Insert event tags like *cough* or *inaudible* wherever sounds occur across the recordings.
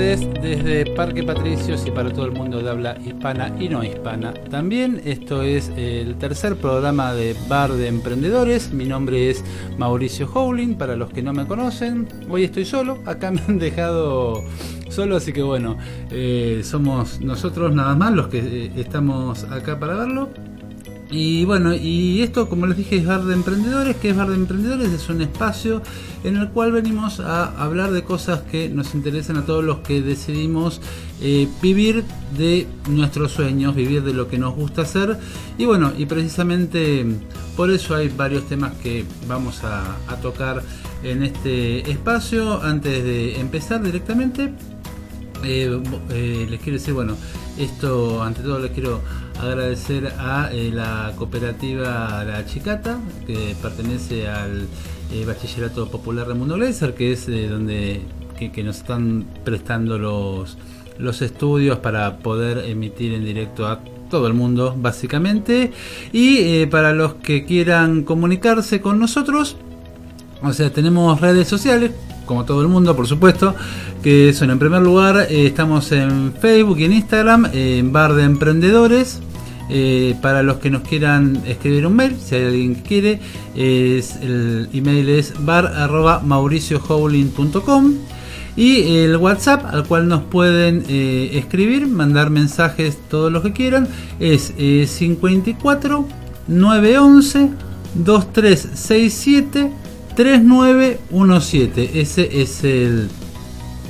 desde Parque Patricios y para todo el mundo de habla hispana y no hispana. También esto es el tercer programa de Bar de Emprendedores. Mi nombre es Mauricio Howling, para los que no me conocen. Hoy estoy solo, acá me han dejado solo, así que bueno, eh, somos nosotros nada más los que eh, estamos acá para verlo. Y bueno, y esto como les dije es Bar de Emprendedores, que es Bar de Emprendedores, es un espacio en el cual venimos a hablar de cosas que nos interesan a todos los que decidimos eh, vivir de nuestros sueños, vivir de lo que nos gusta hacer. Y bueno, y precisamente por eso hay varios temas que vamos a, tocar en este espacio. Antes de empezar directamente, eh, eh, les quiero decir, bueno, esto ante todo les quiero agradecer a eh, la cooperativa La Chicata, que pertenece al eh, Bachillerato Popular de Mundo Glaser, que es donde que, nos están prestando los, los estudios para poder emitir en directo a todo el mundo, básicamente. Y para los que quieran comunicarse con nosotros, o sea, tenemos redes sociales, como todo el mundo, por supuesto, que son en primer lugar, estamos en Facebook y en Instagram, en Bar de Emprendedores, eh, para los que nos quieran escribir un mail, si hay alguien que quiere, el email es bar.mauriciohowling.com y el WhatsApp al cual nos pueden eh, escribir, mandar mensajes, todos los que quieran, es 54 911 2367 3917. Ese es el,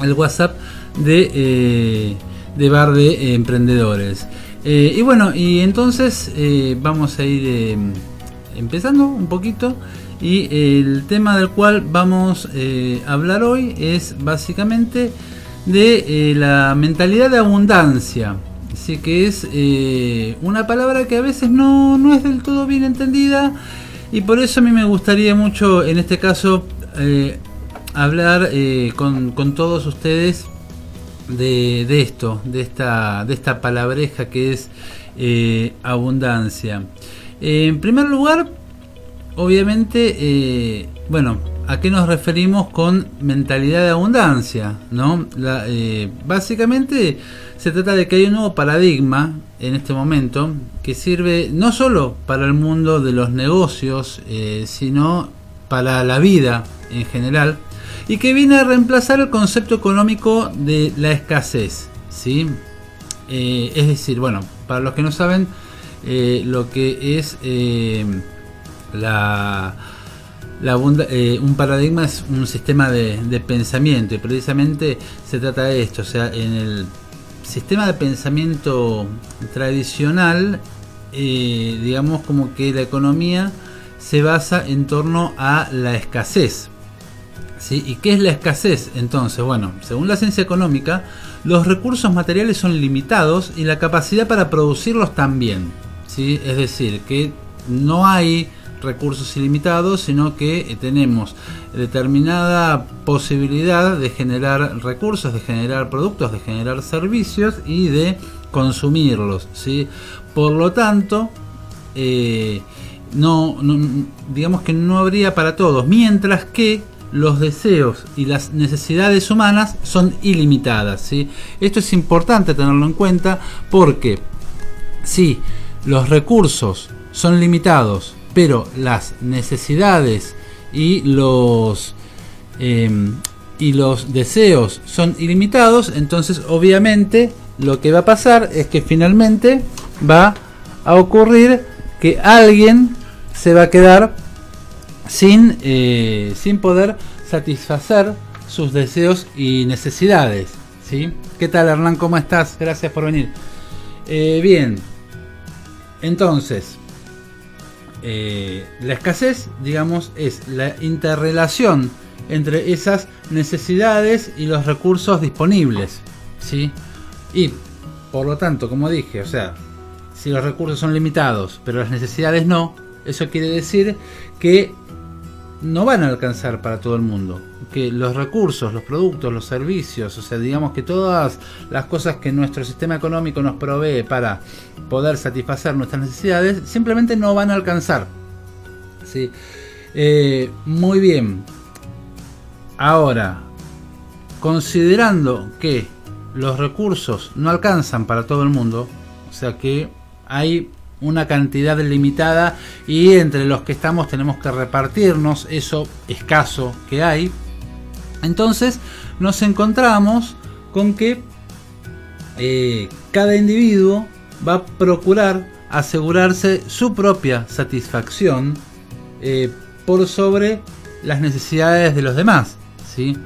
el WhatsApp de, eh, de Bar de Emprendedores. Eh, y bueno, y entonces eh, vamos a ir empezando un poquito. Y el tema del cual vamos a hablar hoy es básicamente de la mentalidad de abundancia. Así que es una palabra que a veces no, no, es del todo bien entendida. Y por eso a mí me gustaría mucho en este caso hablar con, con todos ustedes de, esto, de esta, de esta palabreja que es eh, abundancia. en primer lugar, obviamente, eh, bueno, ¿a qué nos referimos con mentalidad de abundancia? ¿no? Eh, básicamente se trata de que hay un nuevo paradigma en este momento que sirve no solo para el mundo de los negocios, sino para la vida en general y que viene a reemplazar el concepto económico de la escasez. ¿sí? Eh, es decir, bueno, para los que no saben, eh, lo que es eh, la, un paradigma es un sistema de, pensamiento y precisamente se trata de esto, o sea, en el sistema de pensamiento tradicional, digamos como que la economía se basa en torno a la escasez. ¿Y qué es la escasez? Entonces, bueno, según la ciencia económica, los recursos materiales son limitados y la capacidad para producirlos también. ¿sí? Es decir, que no hay recursos ilimitados, sino que eh, tenemos determinada posibilidad de generar recursos, de generar productos, de generar servicios y de consumirlos. ¿sí? Por lo tanto, eh, no, digamos que no habría para todos, mientras que los deseos y las necesidades humanas son ilimitadas. ¿sí? Esto es importante tenerlo en cuenta porque si los recursos son limitados, pero las necesidades y los, em, y los deseos son ilimitados, entonces obviamente lo que va a pasar es que finalmente va a ocurrir que alguien se va a quedar sin, eh, sin poder satisfacer sus deseos y necesidades. ¿sí? ¿Qué tal Hernán? ¿Cómo estás? Gracias por venir. Eh, bien, entonces, eh, la escasez, digamos, es la interrelación entre esas necesidades y los recursos disponibles. ¿sí? Y, por lo tanto, como dije, o sea, si los recursos son limitados, pero las necesidades no, eso quiere decir que no van a alcanzar para todo el mundo. Que los recursos, los productos, los servicios, o sea, digamos que todas las cosas que nuestro sistema económico nos provee para poder satisfacer nuestras necesidades, simplemente no van a alcanzar. ¿Sí? Eh, muy bien. Ahora, considerando que los recursos no alcanzan para todo el mundo, o sea que hay una cantidad limitada y entre los que estamos tenemos que repartirnos eso escaso que hay. Entonces nos encontramos con que eh, cada individuo va a procurar asegurarse su propia satisfacción eh, por sobre las necesidades de los demás. ¿sí?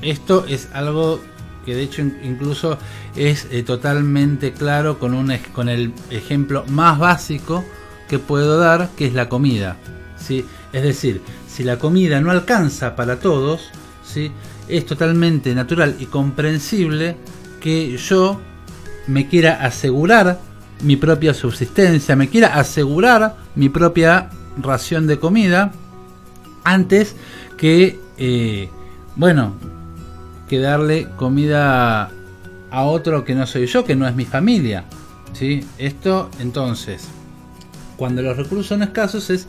Esto es algo que de hecho incluso es eh, totalmente claro con, un, con el ejemplo más básico que puedo dar, que es la comida. ¿sí? Es decir, si la comida no alcanza para todos, ¿sí? es totalmente natural y comprensible que yo me quiera asegurar mi propia subsistencia, me quiera asegurar mi propia ración de comida antes que, eh, bueno, que darle comida a otro que no soy yo, que no es mi familia. ¿sí? Esto entonces, cuando los recursos son escasos es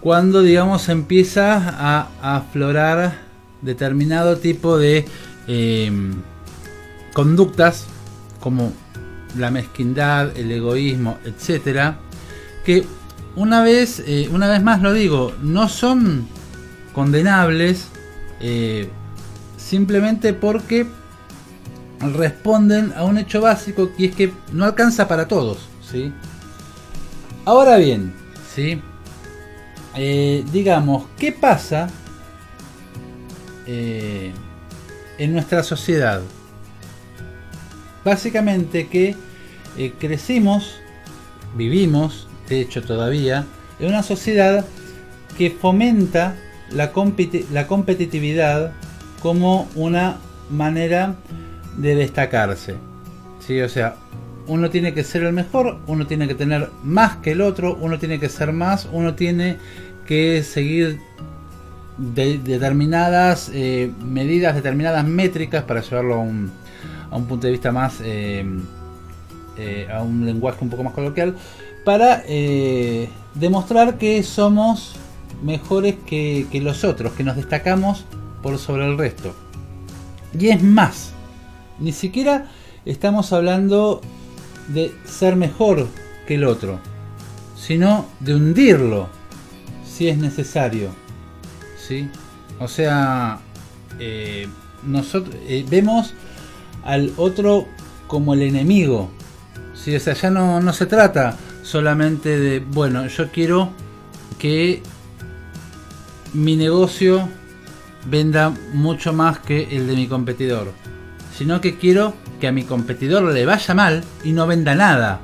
cuando, digamos, empieza a aflorar determinado tipo de em, conductas como la mezquindad, el egoísmo, etcétera, que una vez, eh, una vez más lo digo, no son condenables eh, simplemente porque responden a un hecho básico que es que no alcanza para todos, ¿sí? Ahora bien, ¿sí? Eh, digamos, ¿qué pasa en nuestra sociedad? Básicamente que eh, crecimos, vivimos, de hecho todavía, en una sociedad que fomenta la, la competitividad como una manera de destacarse. ¿sí? O sea, uno tiene que ser el mejor, uno tiene que tener más que el otro, uno tiene que ser más, uno tiene que seguir determinadas eh, medidas, determinadas métricas para llevarlo a un, a un punto de vista más, eh, eh, a un lenguaje un poco más coloquial, para demostrar que somos mejores que, los otros, que nos destacamos por sobre el resto. Y es más, ni siquiera estamos hablando de ser mejor que el otro, sino de hundirlo si es necesario. ¿sí? O sea, nosotros vemos al otro como el enemigo. si O sea, ya no, no se trata solamente de, bueno, yo quiero que mi negocio venda mucho más que el de mi competidor, sino que quiero que a mi competidor le vaya mal y no venda nada.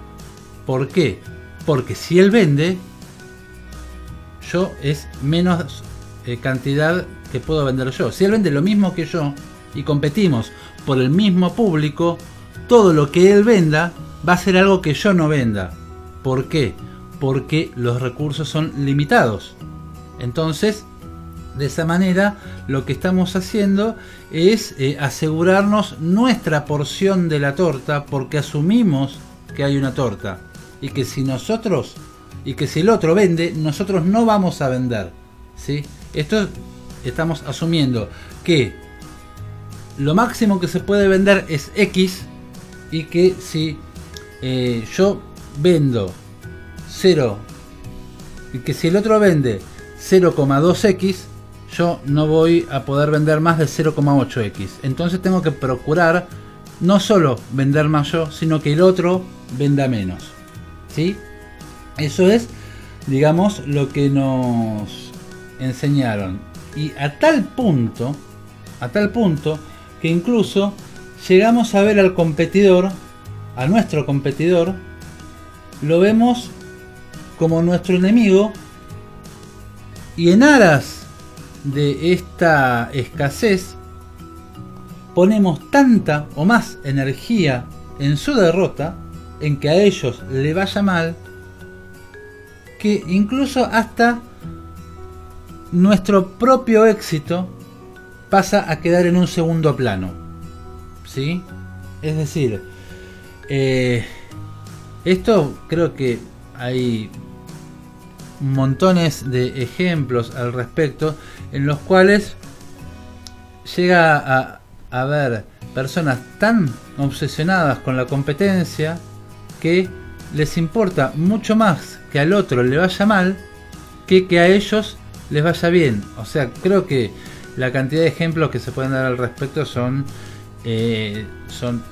¿Por qué? Porque si él vende, yo es menos eh, cantidad que puedo vender yo. Si él vende lo mismo que yo y competimos por el mismo público, todo lo que él venda va a ser algo que yo no venda. ¿Por qué? Porque los recursos son limitados. Entonces, de esa manera, lo que estamos haciendo es eh, asegurarnos nuestra porción de la torta porque asumimos que hay una torta. Y que si nosotros, y que si el otro vende, nosotros no vamos a vender. ¿sí? Esto estamos asumiendo que lo máximo que se puede vender es X y que si eh, yo vendo 0 y que si el otro vende 0,2X, yo no voy a poder vender más de 0,8X. Entonces tengo que procurar no solo vender más yo, sino que el otro venda menos. ¿Sí? Eso es, digamos, lo que nos enseñaron. Y a tal punto, a tal punto, que incluso llegamos a ver al competidor, a nuestro competidor, lo vemos como nuestro enemigo y en aras de esta escasez ponemos tanta o más energía en su derrota, en que a ellos le vaya mal, que incluso hasta nuestro propio éxito pasa a quedar en un segundo plano. ¿Sí? Es decir, eh, esto creo que hay montones de ejemplos al respecto en los cuales llega a, a ver personas tan obsesionadas con la competencia que les importa mucho más que al otro le vaya mal que que a ellos les vaya bien. O sea, creo que la cantidad de ejemplos que se pueden dar al respecto son, eh, son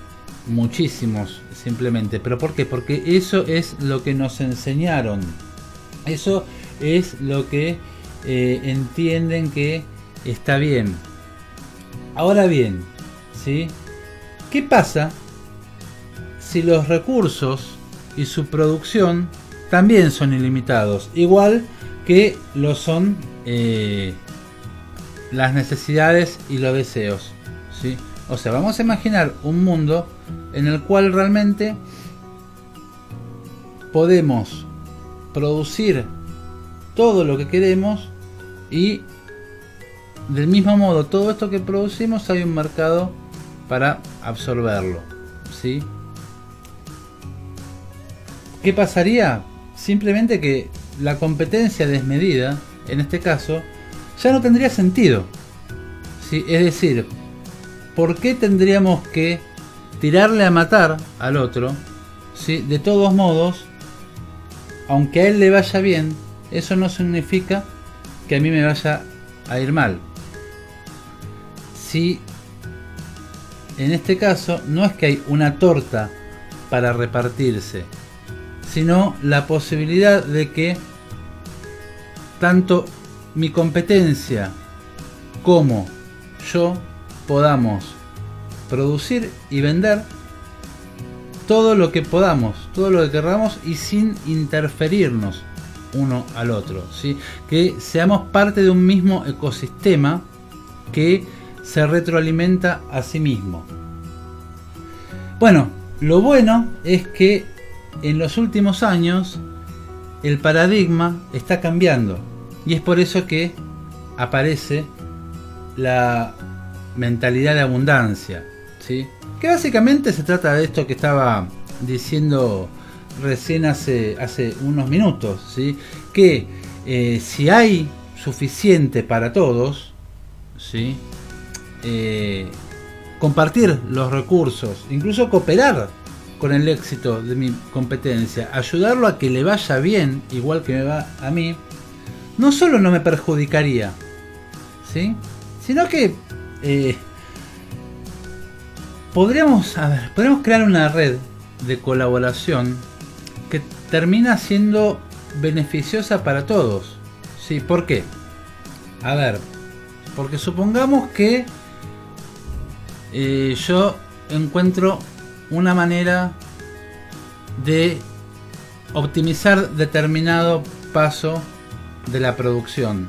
muchísimos simplemente. ¿Pero por qué? Porque eso es lo que nos enseñaron. Eso es lo que eh, entienden que está bien. Ahora bien, ¿sí? ¿qué pasa si los recursos y su producción también son ilimitados? Igual que lo son eh, las necesidades y los deseos. ¿sí? O sea, vamos a imaginar un mundo en el cual realmente podemos producir todo lo que queremos y del mismo modo todo esto que producimos hay un mercado para absorberlo. ¿sí? ¿Qué pasaría? Simplemente que la competencia desmedida, en este caso, ya no tendría sentido. ¿sí? Es decir, ¿por qué tendríamos que tirarle a matar al otro? ¿sí? De todos modos, aunque a él le vaya bien, eso no significa que a mí me vaya a ir mal. Si en este caso no es que hay una torta para repartirse, sino la posibilidad de que tanto mi competencia como yo podamos producir y vender todo lo que podamos, todo lo que queramos y sin interferirnos uno al otro, ¿sí? que seamos parte de un mismo ecosistema que se retroalimenta a sí mismo. Bueno, lo bueno es que en los últimos años el paradigma está cambiando y es por eso que aparece la mentalidad de abundancia, ¿sí? que básicamente se trata de esto que estaba diciendo recién hace, hace unos minutos, ¿sí? que eh, si hay suficiente para todos, ¿sí? Eh, compartir los recursos, incluso cooperar con el éxito de mi competencia, ayudarlo a que le vaya bien, igual que me va a mí, no solo no me perjudicaría, ¿sí? sino que eh, podríamos, a ver, podríamos crear una red de colaboración termina siendo beneficiosa para todos. ¿Sí? ¿Por qué? A ver, porque supongamos que eh, yo encuentro una manera de optimizar determinado paso de la producción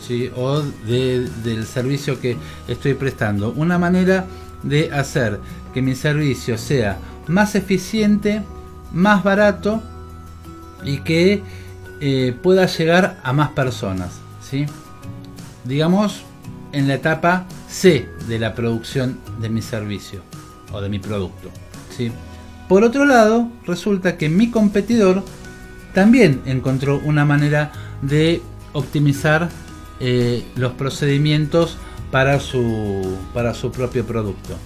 ¿sí? o del servicio que estoy prestando. Una manera de hacer que mi servicio sea más eficiente más barato y que eh, pueda llegar a más personas. ¿sí? Digamos en la etapa C de la producción de mi servicio o de mi producto. ¿sí? Por otro lado, resulta que mi competidor también encontró una manera de optimizar eh, los procedimientos para su, para su propio producto.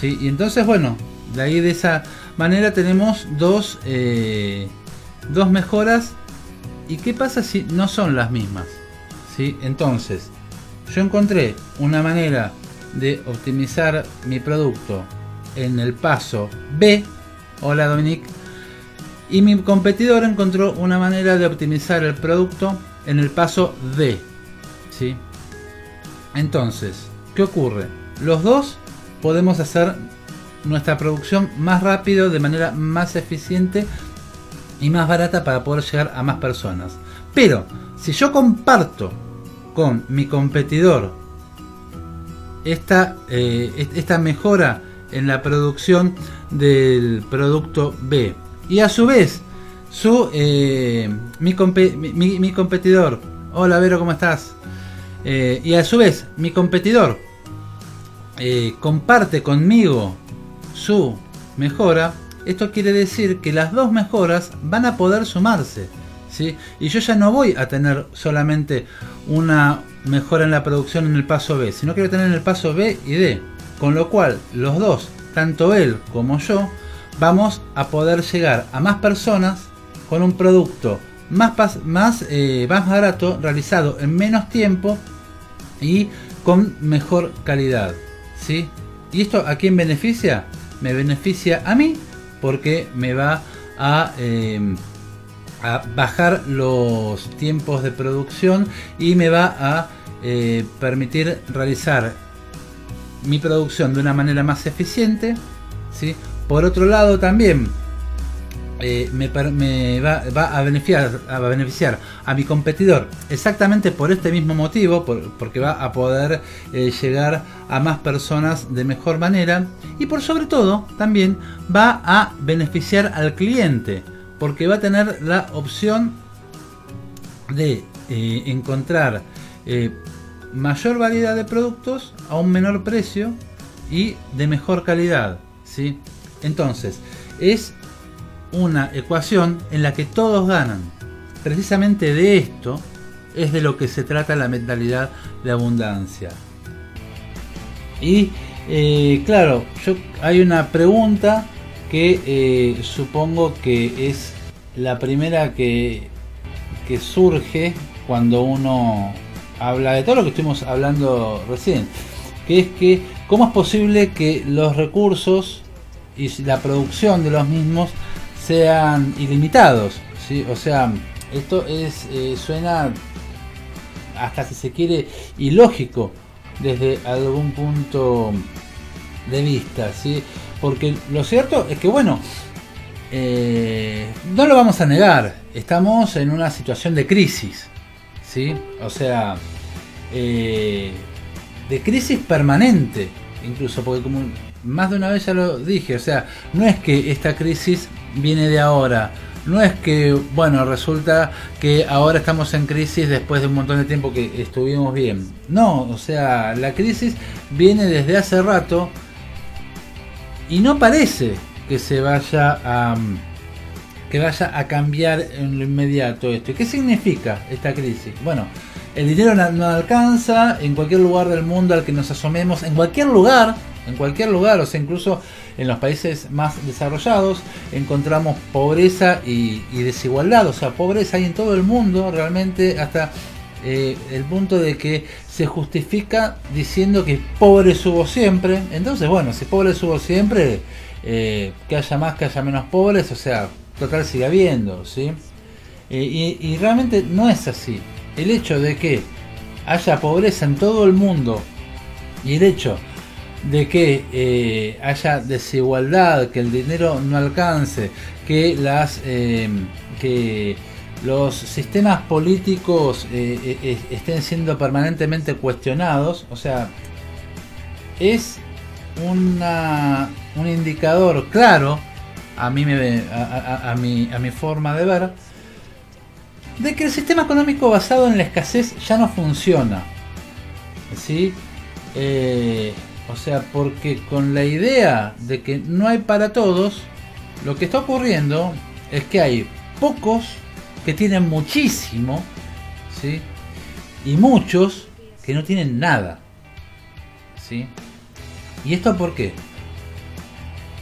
¿sí? Y entonces, bueno, de ahí de esa manera tenemos dos, eh, dos mejoras. ¿Y qué pasa si no son las mismas? ¿Sí? Entonces, yo encontré una manera de optimizar mi producto en el paso B. Hola Dominique. Y mi competidor encontró una manera de optimizar el producto en el paso D. ¿sí? Entonces, ¿qué ocurre? Los dos podemos hacer nuestra producción más rápido, de manera más eficiente y más barata para poder llegar a más personas. Pero si yo comparto con mi competidor esta, eh, esta mejora en la producción del producto B y a su vez su eh, mi, mi, competidor hola Vero cómo estás eh, y a su vez mi competidor comparte conmigo su mejora, esto quiere decir que las dos mejoras van a poder sumarse. ¿sí? Y yo ya no voy a tener solamente una mejora en la producción en el paso B, sino que voy a tener en el paso B y D. Con lo cual, los dos, tanto él como yo, vamos a poder llegar a más personas con un producto más, más, eh, más barato, realizado en menos tiempo y con mejor calidad. ¿sí? ¿Y esto a quién beneficia? Me beneficia a mí porque me va a, em, a bajar los tiempos de producción y me va a eh, permitir realizar mi producción de una manera más eficiente. ¿sí? Por otro lado también eh, me, va, a, beneficiar, a beneficiar a mi competidor exactamente por este mismo motivo, porque va a poder eh, llegar a más personas de mejor manera y por sobre todo también va a beneficiar al cliente, porque va a tener la opción de eh, encontrar mayor variedad de productos a un menor precio y de mejor calidad. ¿sí? Entonces, es una ecuación en la que todos ganan. Precisamente de esto es de lo que se trata la mentalidad de abundancia. Y eh, claro, yo, hay una pregunta que eh, supongo que es la primera que, que surge cuando uno habla de todo lo que estuvimos hablando recién, que es que cómo es posible que los recursos y la producción de los mismos sean ilimitados. O sea, esto es eh, suena hasta si se quiere ilógico desde algún punto de vista. Porque lo cierto es que, bueno, eh, no lo vamos a negar, estamos en una situación de crisis, ¿sí? O sea, eh, de crisis permanente, incluso, porque como más de una vez ya lo dije, o sea, no es que esta crisis viene de ahora. No es que, bueno, resulta que ahora estamos en crisis después de un montón de tiempo que estuvimos bien. No, o sea, la crisis viene desde hace rato y no parece que se vaya a que vaya a cambiar en lo inmediato esto. ¿Qué significa esta crisis? Bueno, el dinero no alcanza en cualquier lugar del mundo al que nos asomemos, en cualquier lugar, en cualquier lugar, o sea, incluso en los países más desarrollados encontramos pobreza y, desigualdad, o sea, pobreza hay en todo el mundo, realmente hasta eh, el punto de que se justifica diciendo que pobre subo siempre. Entonces, bueno, si pobre subo siempre, eh, que haya más, que haya menos pobres, o sea, total sigue habiendo, ¿sí? Eh, y, y realmente no es así. El hecho de que haya pobreza en todo el mundo y el hecho de que eh, haya desigualdad, que el dinero no alcance, que las eh, que los sistemas políticos eh, estén siendo permanentemente cuestionados, o sea, es una, un indicador claro a mí me, a, a, mi, a mi forma de ver de que el sistema económico basado en la escasez ya no funciona. ¿Sí? O sea, porque con la idea de que no hay para todos, lo que está ocurriendo es que hay pocos que tienen muchísimo, ¿sí? Y muchos que no tienen nada, ¿sí? ¿Y esto por qué?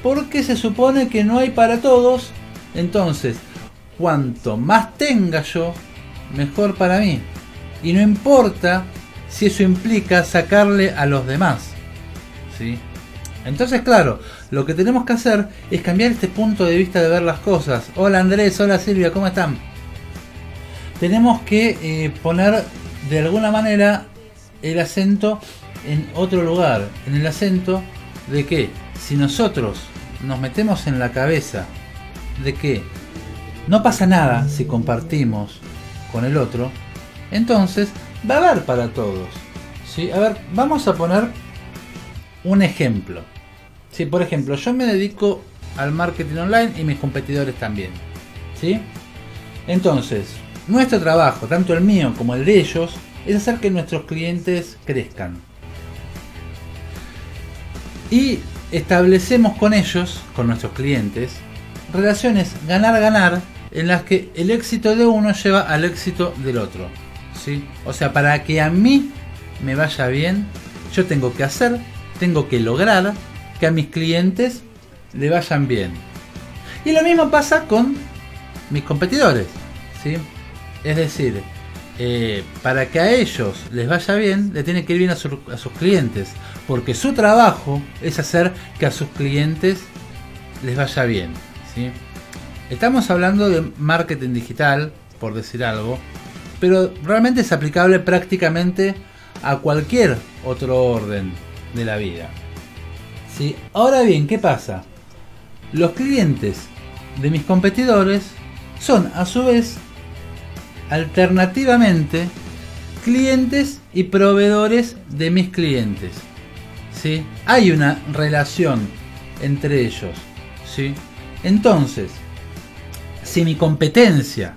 Porque se supone que no hay para todos, entonces, cuanto más tenga yo, mejor para mí. Y no importa si eso implica sacarle a los demás. Entonces, claro, lo que tenemos que hacer es cambiar este punto de vista de ver las cosas. Hola Andrés, hola Silvia, ¿cómo están? Tenemos que eh, poner de alguna manera el acento en otro lugar, en el acento de que si nosotros nos metemos en la cabeza de que no pasa nada si compartimos con el otro, entonces va a haber para todos. ¿sí? A ver, vamos a poner un ejemplo. Si por ejemplo yo me dedico al marketing online y mis competidores también. ¿Sí? Entonces, nuestro trabajo, tanto el mío como el de ellos, es hacer que nuestros clientes crezcan. Y establecemos con ellos, con nuestros clientes, relaciones ganar-ganar en las que el éxito de uno lleva al éxito del otro. ¿sí? O sea, para que a mí me vaya bien, yo tengo que hacer tengo que lograr que a mis clientes le vayan bien. Y lo mismo pasa con mis competidores. ¿sí? Es decir, eh, para que a ellos les vaya bien, le tiene que ir bien a, sus clientes. Porque su trabajo es hacer que a sus clientes les vaya bien. ¿sí? Estamos hablando de marketing digital, por decir algo, pero realmente es aplicable prácticamente a cualquier otro orden de la vida. ¿sí? Ahora bien, ¿qué pasa? Los clientes de mis competidores son a su vez alternativamente clientes y proveedores de mis clientes. ¿sí? Hay una relación entre ellos. ¿sí? Entonces, si mi competencia,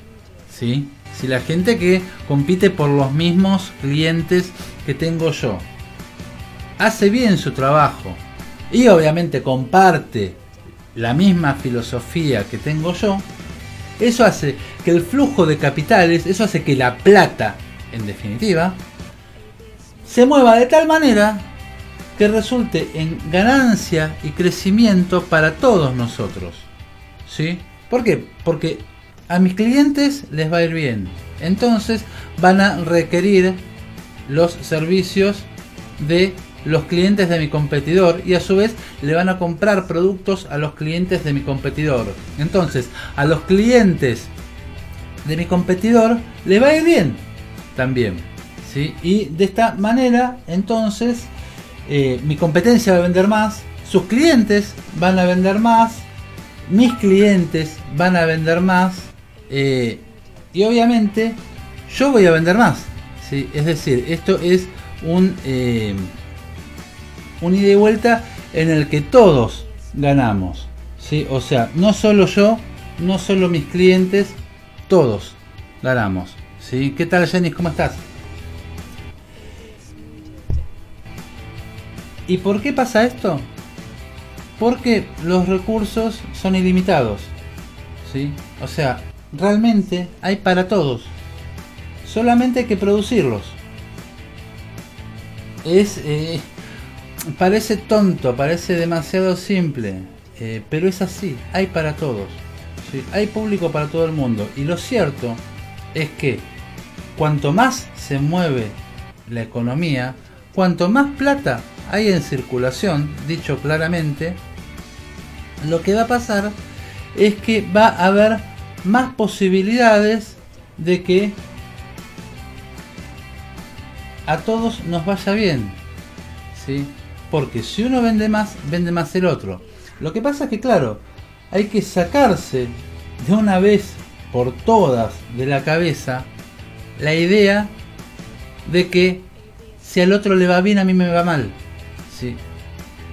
¿sí? si la gente que compite por los mismos clientes que tengo yo, hace bien su trabajo y obviamente comparte la misma filosofía que tengo yo, eso hace que el flujo de capitales, eso hace que la plata, en definitiva, se mueva de tal manera que resulte en ganancia y crecimiento para todos nosotros. ¿Sí? ¿Por qué? Porque a mis clientes les va a ir bien. Entonces van a requerir los servicios de los clientes de mi competidor y a su vez le van a comprar productos a los clientes de mi competidor. Entonces, a los clientes de mi competidor le va a ir bien también. ¿sí? Y de esta manera, entonces, eh, mi competencia va a vender más, sus clientes van a vender más, mis clientes van a vender más eh, y obviamente yo voy a vender más. ¿sí? Es decir, esto es un... Eh, un ida y vuelta en el que todos ganamos. ¿sí? O sea, no solo yo, no solo mis clientes, todos ganamos. ¿sí? ¿Qué tal Jenny? ¿Cómo estás? ¿Y por qué pasa esto? Porque los recursos son ilimitados. ¿sí? O sea, realmente hay para todos. Solamente hay que producirlos. Es, eh, parece tonto, parece demasiado simple, eh, pero es así, hay para todos, hay público para todo el mundo. Y lo cierto es que cuanto más se mueve la economía, cuanto más plata hay en circulación, dicho claramente, lo que va a pasar es que va a haber más posibilidades de que a todos nos vaya bien. ¿sí? porque si uno vende más, vende más el otro. Lo que pasa es que, claro, hay que sacarse de una vez por todas de la cabeza la idea de que si al otro le va bien, a mí me va mal. ¿sí?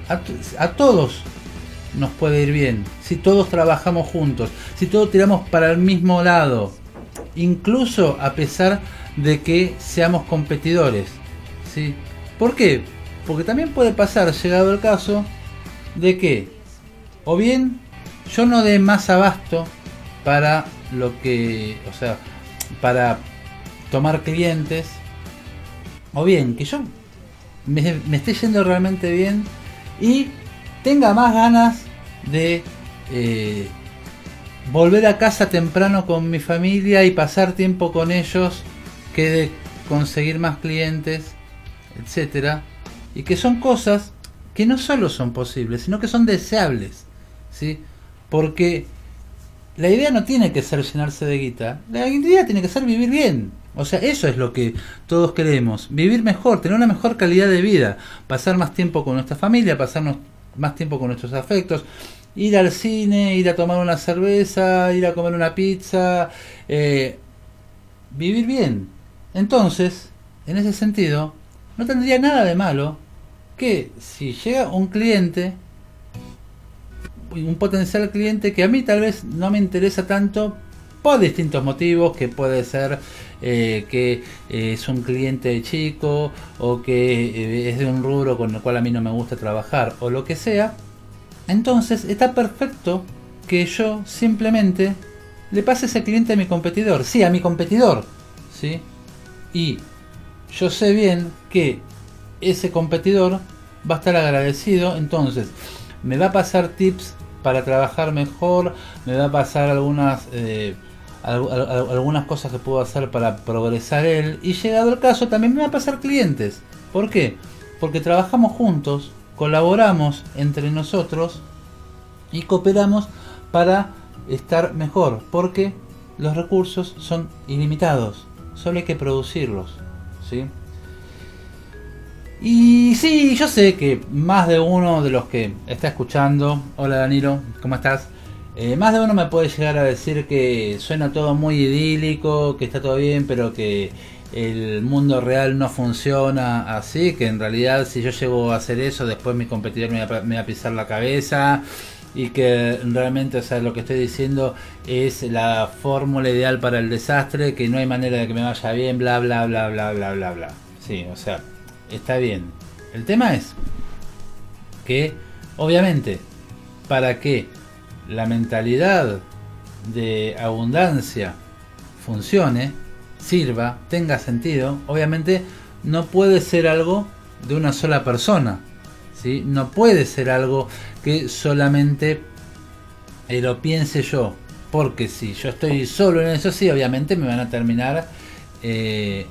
A, todos nos puede ir bien, si todos trabajamos juntos, si todos tiramos para el mismo lado, incluso a pesar de que seamos competidores. ¿sí? ¿Por qué? Porque también puede pasar, llegado el caso, de que o bien yo no dé más abasto para lo que, o sea, para tomar clientes, o bien que yo me, esté yendo realmente bien y tenga más ganas de eh, volver a casa temprano con mi familia y pasar tiempo con ellos que de conseguir más clientes, etcétera y que son cosas que no solo son posibles, sino que son deseables, ¿sí? Porque la idea no tiene que ser llenarse de guita, la idea tiene que ser vivir bien. O sea, eso es lo que todos queremos, vivir mejor, tener una mejor calidad de vida, pasar más tiempo con nuestra familia, pasar más tiempo con nuestros afectos, ir al cine, ir a tomar una cerveza, ir a comer una pizza, eh, vivir bien. Entonces, en ese sentido, no tendría nada de malo que si llega un cliente, un potencial cliente que a mí tal vez no me interesa tanto por distintos motivos, que puede ser eh, que eh, es un cliente chico o que eh, es de un rubro con el cual a mí no me gusta trabajar o lo que sea, entonces está perfecto que yo simplemente le pase ese cliente a mi competidor, sí, a mi competidor, ¿sí? Y yo sé bien que ese competidor va a estar agradecido, entonces me va a pasar tips para trabajar mejor, me va a pasar algunas... Eh, algunas cosas que puedo hacer para progresar él y llegado el caso también me va a pasar clientes. ¿Por qué? Porque trabajamos juntos, colaboramos entre nosotros y cooperamos para estar mejor, porque los recursos son ilimitados, solo hay que producirlos, ¿sí? Y sí, yo sé que más de uno de los que está escuchando, hola Danilo, ¿cómo estás? Eh, más de uno me puede llegar a decir que suena todo muy idílico, que está todo bien, pero que el mundo real no funciona así, que en realidad si yo llego a hacer eso, después mi competidor me va, a pisar la cabeza y que realmente, o sea, lo que estoy diciendo es la fórmula ideal para el desastre, que no hay manera de que me vaya bien, bla, bla, bla, bla, bla, bla, bla. Sí, o sea, está bien. El tema es que, obviamente, para que la mentalidad de abundancia funcione, sirva, tenga sentido, obviamente no puede ser algo de una sola persona. ¿sí? No puede ser algo que solamente eh, lo piense yo. Porque si yo estoy solo en eso, sí, obviamente me van a terminar. Eh,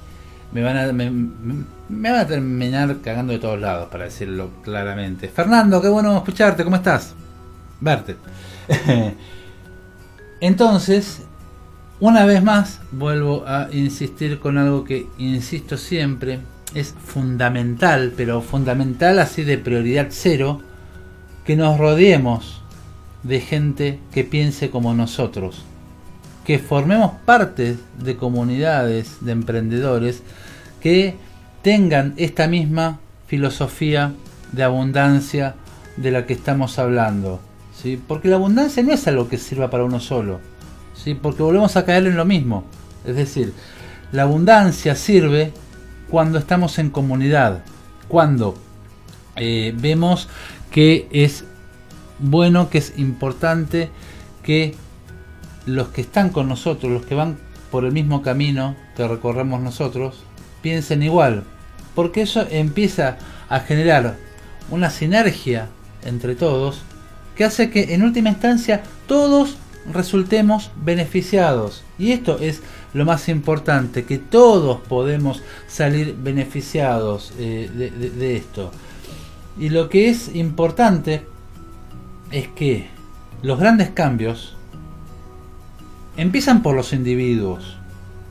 me van a, me, me, van a terminar cagando de todos lados, para decirlo claramente. Fernando, qué bueno escucharte, ¿cómo estás? Verte. *laughs* Entonces, una vez más, vuelvo a insistir con algo que insisto siempre, es fundamental, pero fundamental así de prioridad cero, que nos rodeemos de gente que piense como nosotros, que formemos parte de comunidades de emprendedores que tengan esta misma filosofía de abundancia de la que estamos hablando. Porque la abundancia no es algo que sirva para uno solo, ¿sí? Porque volvemos a caer en lo mismo. Es decir, la abundancia sirve cuando estamos en comunidad, cuando eh, vemos que es bueno, que es importante que los que están con nosotros, los que van por el mismo camino que recorremos nosotros, piensen igual. Porque eso empieza a generar una sinergia entre todos que hace que en última instancia todos resultemos beneficiados. Y esto es lo más importante, que todos podemos salir beneficiados eh, de, esto. Y lo que es importante es que los grandes cambios empiezan por los individuos,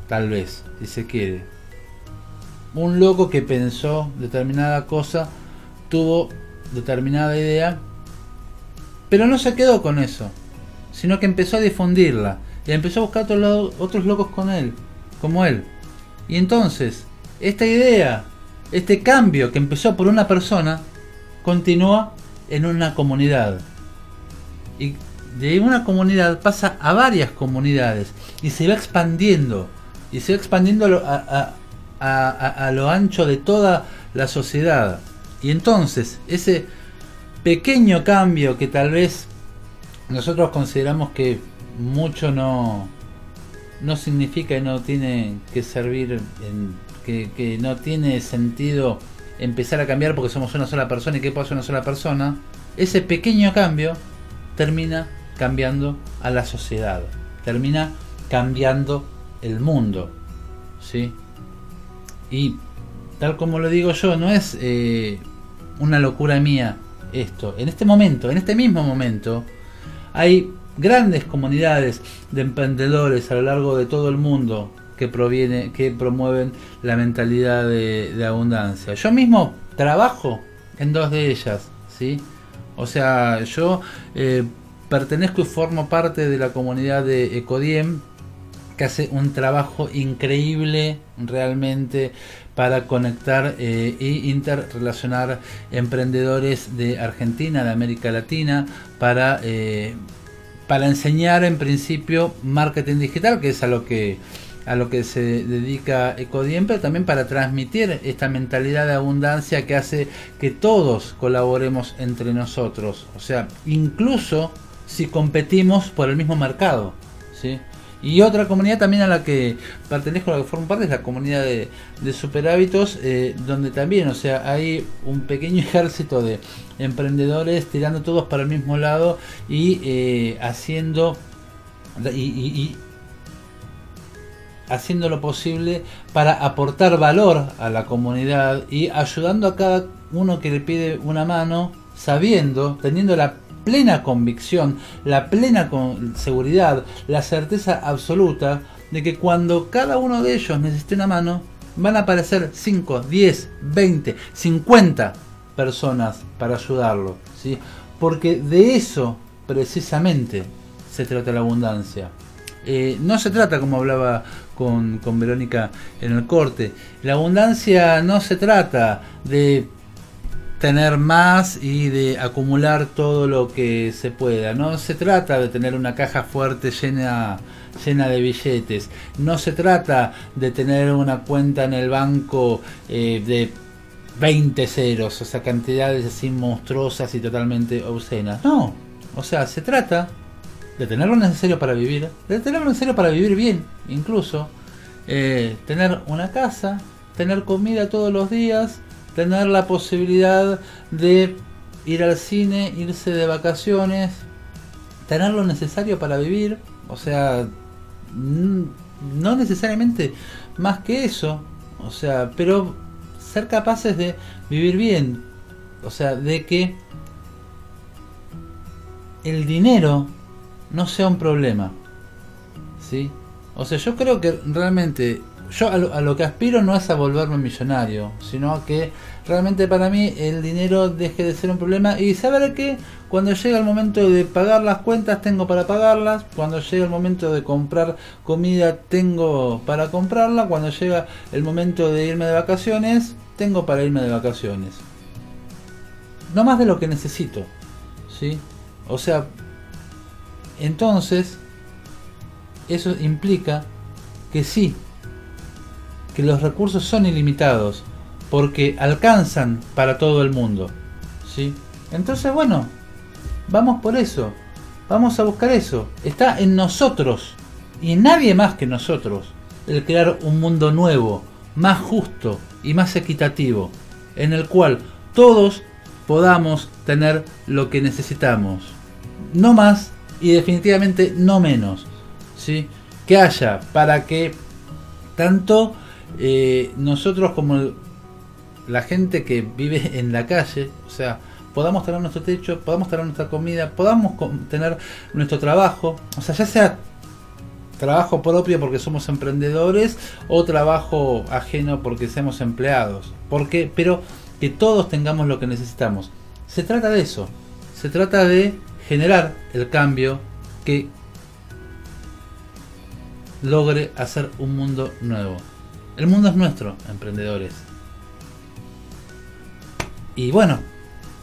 tal vez, si se quiere. Un loco que pensó determinada cosa, tuvo determinada idea pero no se quedó con eso, sino que empezó a difundirla y empezó a buscar otros, otros locos con él, como él. Y entonces, esta idea, este cambio que empezó por una persona, continúa en una comunidad. Y de una comunidad pasa a varias comunidades y se va expandiendo. Y se va expandiendo a, a lo ancho de toda la sociedad. Y entonces, ese pequeño cambio que tal vez nosotros consideramos que mucho no, no significa y no tiene que servir, en, que, no tiene sentido empezar a cambiar porque somos una sola persona y que pasa una sola persona, ese pequeño cambio termina cambiando a la sociedad, termina cambiando el mundo. ¿sí? Y tal como lo digo yo, no es eh, una locura mía esto. En este momento, en este mismo momento, hay grandes comunidades de emprendedores a lo largo de todo el mundo que proviene, que promueven la mentalidad de, abundancia. Yo mismo trabajo en dos de ellas, ¿sí? O sea, yo eh, pertenezco y formo parte de la comunidad de Ecodiem, que hace un trabajo increíble realmente para conectar e interrelacionar emprendedores de Argentina, de América Latina, para, eh, para enseñar en principio marketing digital, que es a lo que a lo que se dedica Ecodiem, pero también para transmitir esta mentalidad de abundancia que hace que todos colaboremos entre nosotros, o sea, incluso si competimos por el mismo mercado, ¿sí? Y otra comunidad también a la que pertenezco, a la que formo parte, es la comunidad de, de superhábitos, eh, donde también, o sea, hay un pequeño *laughs* ejército de emprendedores tirando todos para el mismo lado y eh, haciendo y, haciendo lo posible para aportar valor a la comunidad y ayudando a cada uno que le pide una mano, sabiendo, teniendo la plena convicción, la plena seguridad, la certeza absoluta de que cuando cada uno de ellos necesite una mano, van a aparecer 5, 10, 20, 50 personas para ayudarlo. ¿sí? Porque de eso precisamente se trata la abundancia. Eh, no se trata, como hablaba con, con Verónica en el corte, la abundancia no se trata de tener más y de acumular todo lo que se pueda. No se trata de tener una caja fuerte llena, llena de billetes. No se trata de tener una cuenta en el banco eh, de 20 ceros, o sea, cantidades así monstruosas y totalmente obscenas. No, o sea, se trata de tener lo necesario para vivir, de tener lo necesario para vivir bien, incluso. Eh, tener una casa, tener comida todos los días, tener la posibilidad de ir al cine, irse de vacaciones, tener lo necesario para vivir, o sea, no necesariamente más que eso, o sea, pero ser capaces de vivir bien, o sea, de que el dinero no sea un problema, ¿sí? O sea, yo creo que realmente yo a lo, que aspiro no es a volverme millonario, sino a que realmente para mí el dinero deje de ser un problema y saber que cuando llega el momento de pagar las cuentas tengo para pagarlas, cuando llega el momento de comprar comida tengo para comprarla, cuando llega el momento de irme de vacaciones tengo para irme de vacaciones. No más de lo que necesito, ¿sí? O sea, entonces eso implica que sí, que los recursos son ilimitados, porque alcanzan para todo el mundo. ¿sí? Entonces, bueno, vamos por eso, vamos a buscar eso. Está en nosotros y en nadie más que nosotros el crear un mundo nuevo, más justo y más equitativo, en el cual todos podamos tener lo que necesitamos. No más y definitivamente no menos. ¿sí? Que haya para que tanto eh, nosotros como la gente que vive *laughs* en la calle, o sea, podamos tener nuestro techo, podamos tener nuestra comida, podamos tener nuestro trabajo, o sea, ya sea trabajo propio porque somos emprendedores o trabajo ajeno porque seamos empleados, porque pero que todos tengamos lo que necesitamos. Se trata de eso, se trata de generar el cambio que logre hacer un mundo nuevo. El mundo es nuestro, emprendedores. Y bueno,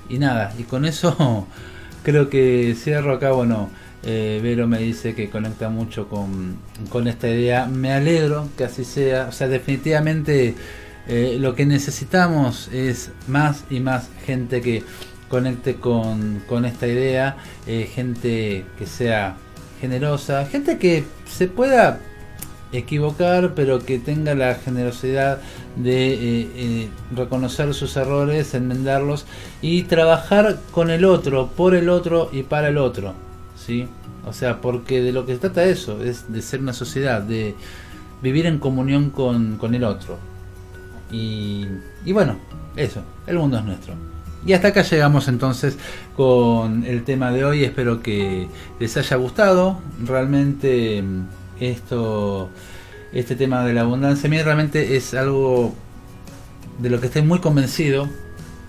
y nada, y con eso *laughs* creo que cierro acá, bueno, eh, Vero me dice que conecta mucho con, con, esta idea. Me alegro que así sea. O sea, definitivamente eh, lo que necesitamos es más y más gente que conecte con, con esta idea, eh, gente que sea generosa, gente que se pueda equivocar, pero que tenga la generosidad de eh, eh, reconocer sus errores, enmendarlos y trabajar con el otro, por el otro y para el otro. ¿sí? O sea, porque de lo que se trata eso, es de ser una sociedad, de vivir en comunión con, con el otro. Y, y bueno, eso, el mundo es nuestro. Y hasta acá llegamos entonces con el tema de hoy. Espero que les haya gustado. Realmente esto, este tema de la abundancia, a mí realmente es algo de lo que estoy muy convencido,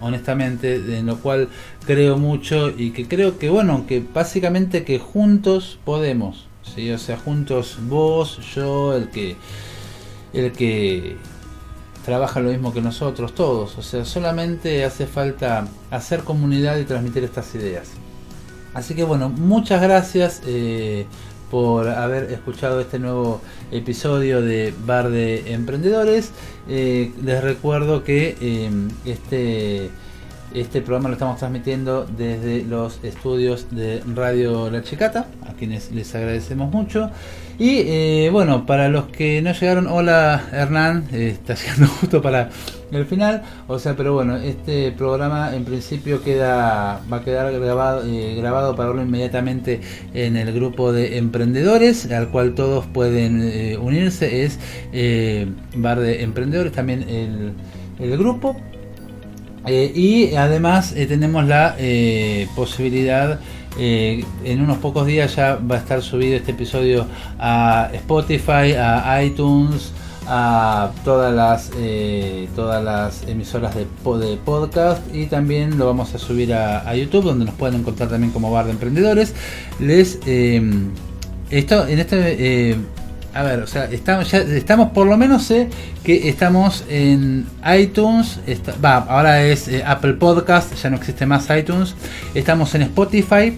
honestamente, en lo cual creo mucho y que creo que, bueno, que básicamente que juntos podemos, ¿sí? O sea, juntos vos, yo, el que, el que trabaja lo mismo que nosotros, todos, o sea, solamente hace falta hacer comunidad y transmitir estas ideas. Así que bueno, muchas gracias. Eh, por haber escuchado este nuevo episodio de Bar de Emprendedores. Eh, les recuerdo que em, este Este programa lo estamos transmitiendo desde los estudios de Radio La Chicata, a quienes les agradecemos mucho. Y eh, bueno, para los que no llegaron, hola Hernán, eh, está *laughs* llegando justo para el final. O sea, pero bueno, este programa en principio queda va a quedar grabado, eh, grabado para verlo inmediatamente en el grupo de emprendedores, al cual todos pueden unirse. Es Bar de Emprendedores, también el, el grupo. Eh, y además eh, tenemos la eh, posibilidad, en unos pocos días ya va a estar subido este episodio a Spotify, a iTunes, a todas las todas las emisoras de, de, podcast. Y también lo vamos a subir a, YouTube donde nos pueden encontrar también como bar de emprendedores. Les esto en este a ver, o sea, estamos, ya, estamos por lo menos sé que estamos en iTunes, va, ahora es eh, Apple Podcast, ya no existe más iTunes, estamos en Spotify,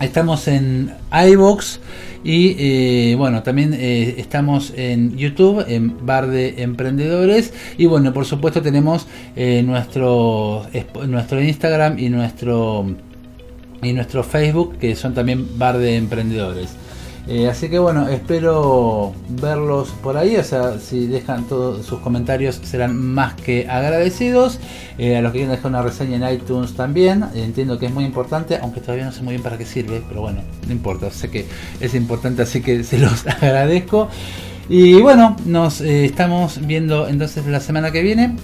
estamos en iBox y eh, bueno, también eh, estamos en YouTube, en Bar de Emprendedores y bueno, por supuesto tenemos nuestro, nuestro Instagram y nuestro, y nuestro Facebook que son también Bar de Emprendedores. Eh, así que bueno, espero verlos por ahí. O sea, si dejan todos sus comentarios serán más que agradecidos. Eh, a los que quieran dejar una reseña en iTunes también. entiendo que es muy importante, aunque todavía no sé muy bien para qué sirve. Pero bueno, no importa. Sé que es importante, así que se los *laughs* agradezco. Y bueno, nos eh, estamos viendo entonces la semana que viene.